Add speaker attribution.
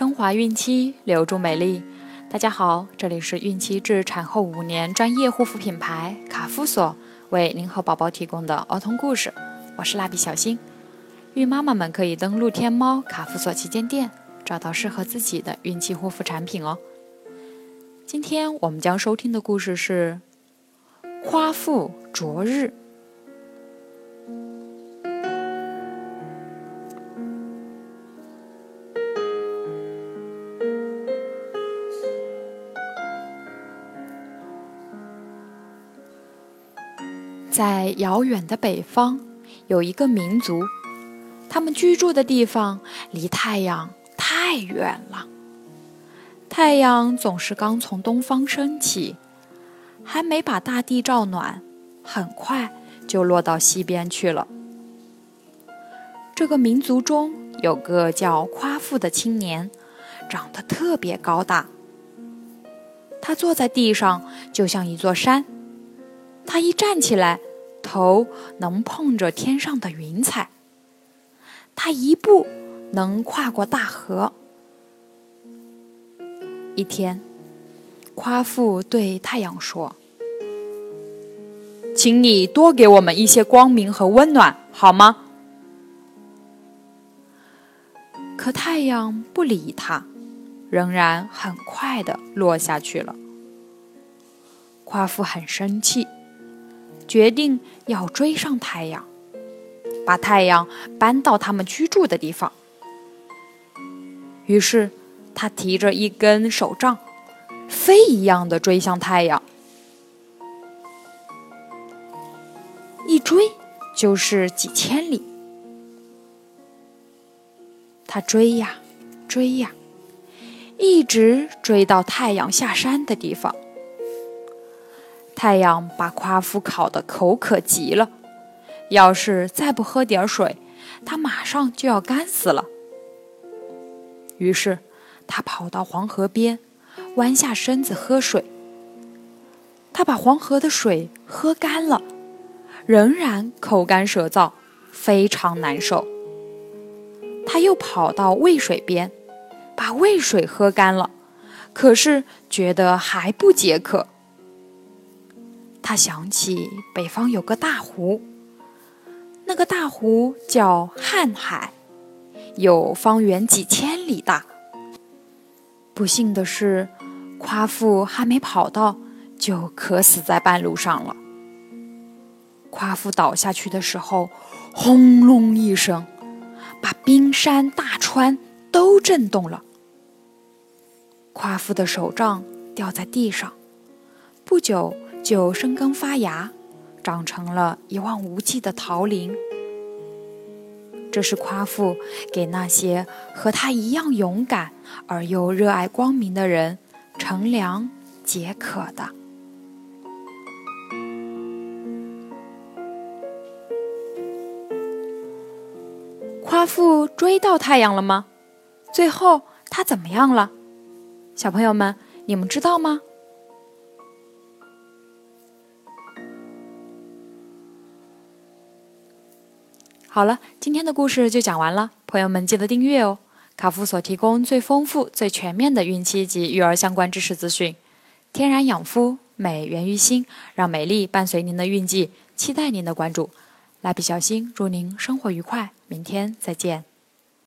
Speaker 1: 升华孕期，留住美丽。大家好，这里是孕期至产后五年专业护肤品牌卡夫索为您和宝宝提供的儿童故事。我是蜡笔小新。孕妈妈们可以登录天猫卡夫索旗舰店，找到适合自己的孕期护肤产品哦。今天我们将收听的故事是夸父逐日。在遥远的北方，有一个民族，他们居住的地方离太阳太远了。太阳总是刚从东方升起，还没把大地照暖，很快就落到西边去了。这个民族中有个叫夸父的青年，长得特别高大。他坐在地上，就像一座山。他一站起来，头能碰着天上的云彩，他一步能跨过大河。一天，夸父对太阳说：“请你多给我们一些光明和温暖，好吗？”可太阳不理他，仍然很快的落下去了。夸父很生气。决定要追上太阳，把太阳搬到他们居住的地方。于是，他提着一根手杖，飞一样的追向太阳。一追就是几千里。他追呀，追呀，一直追到太阳下山的地方。太阳把夸父烤得口渴极了，要是再不喝点水，他马上就要干死了。于是，他跑到黄河边，弯下身子喝水。他把黄河的水喝干了，仍然口干舌燥，非常难受。他又跑到渭水边，把渭水喝干了，可是觉得还不解渴。他想起北方有个大湖，那个大湖叫瀚海，有方圆几千里大。不幸的是，夸父还没跑到，就渴死在半路上了。夸父倒下去的时候，轰隆一声，把冰山大川都震动了。夸父的手杖掉在地上，不久。就生根发芽，长成了一望无际的桃林。这是夸父给那些和他一样勇敢而又热爱光明的人乘凉解渴的。夸父追到太阳了吗？最后他怎么样了？小朋友们，你们知道吗？好了，今天的故事就讲完了，朋友们记得订阅哦。卡夫所提供最丰富、最全面的孕期及育儿相关知识资讯。天然养肤，美源于心，让美丽伴随您的孕期，期待您的关注。蜡笔小新祝您生活愉快，明天再见。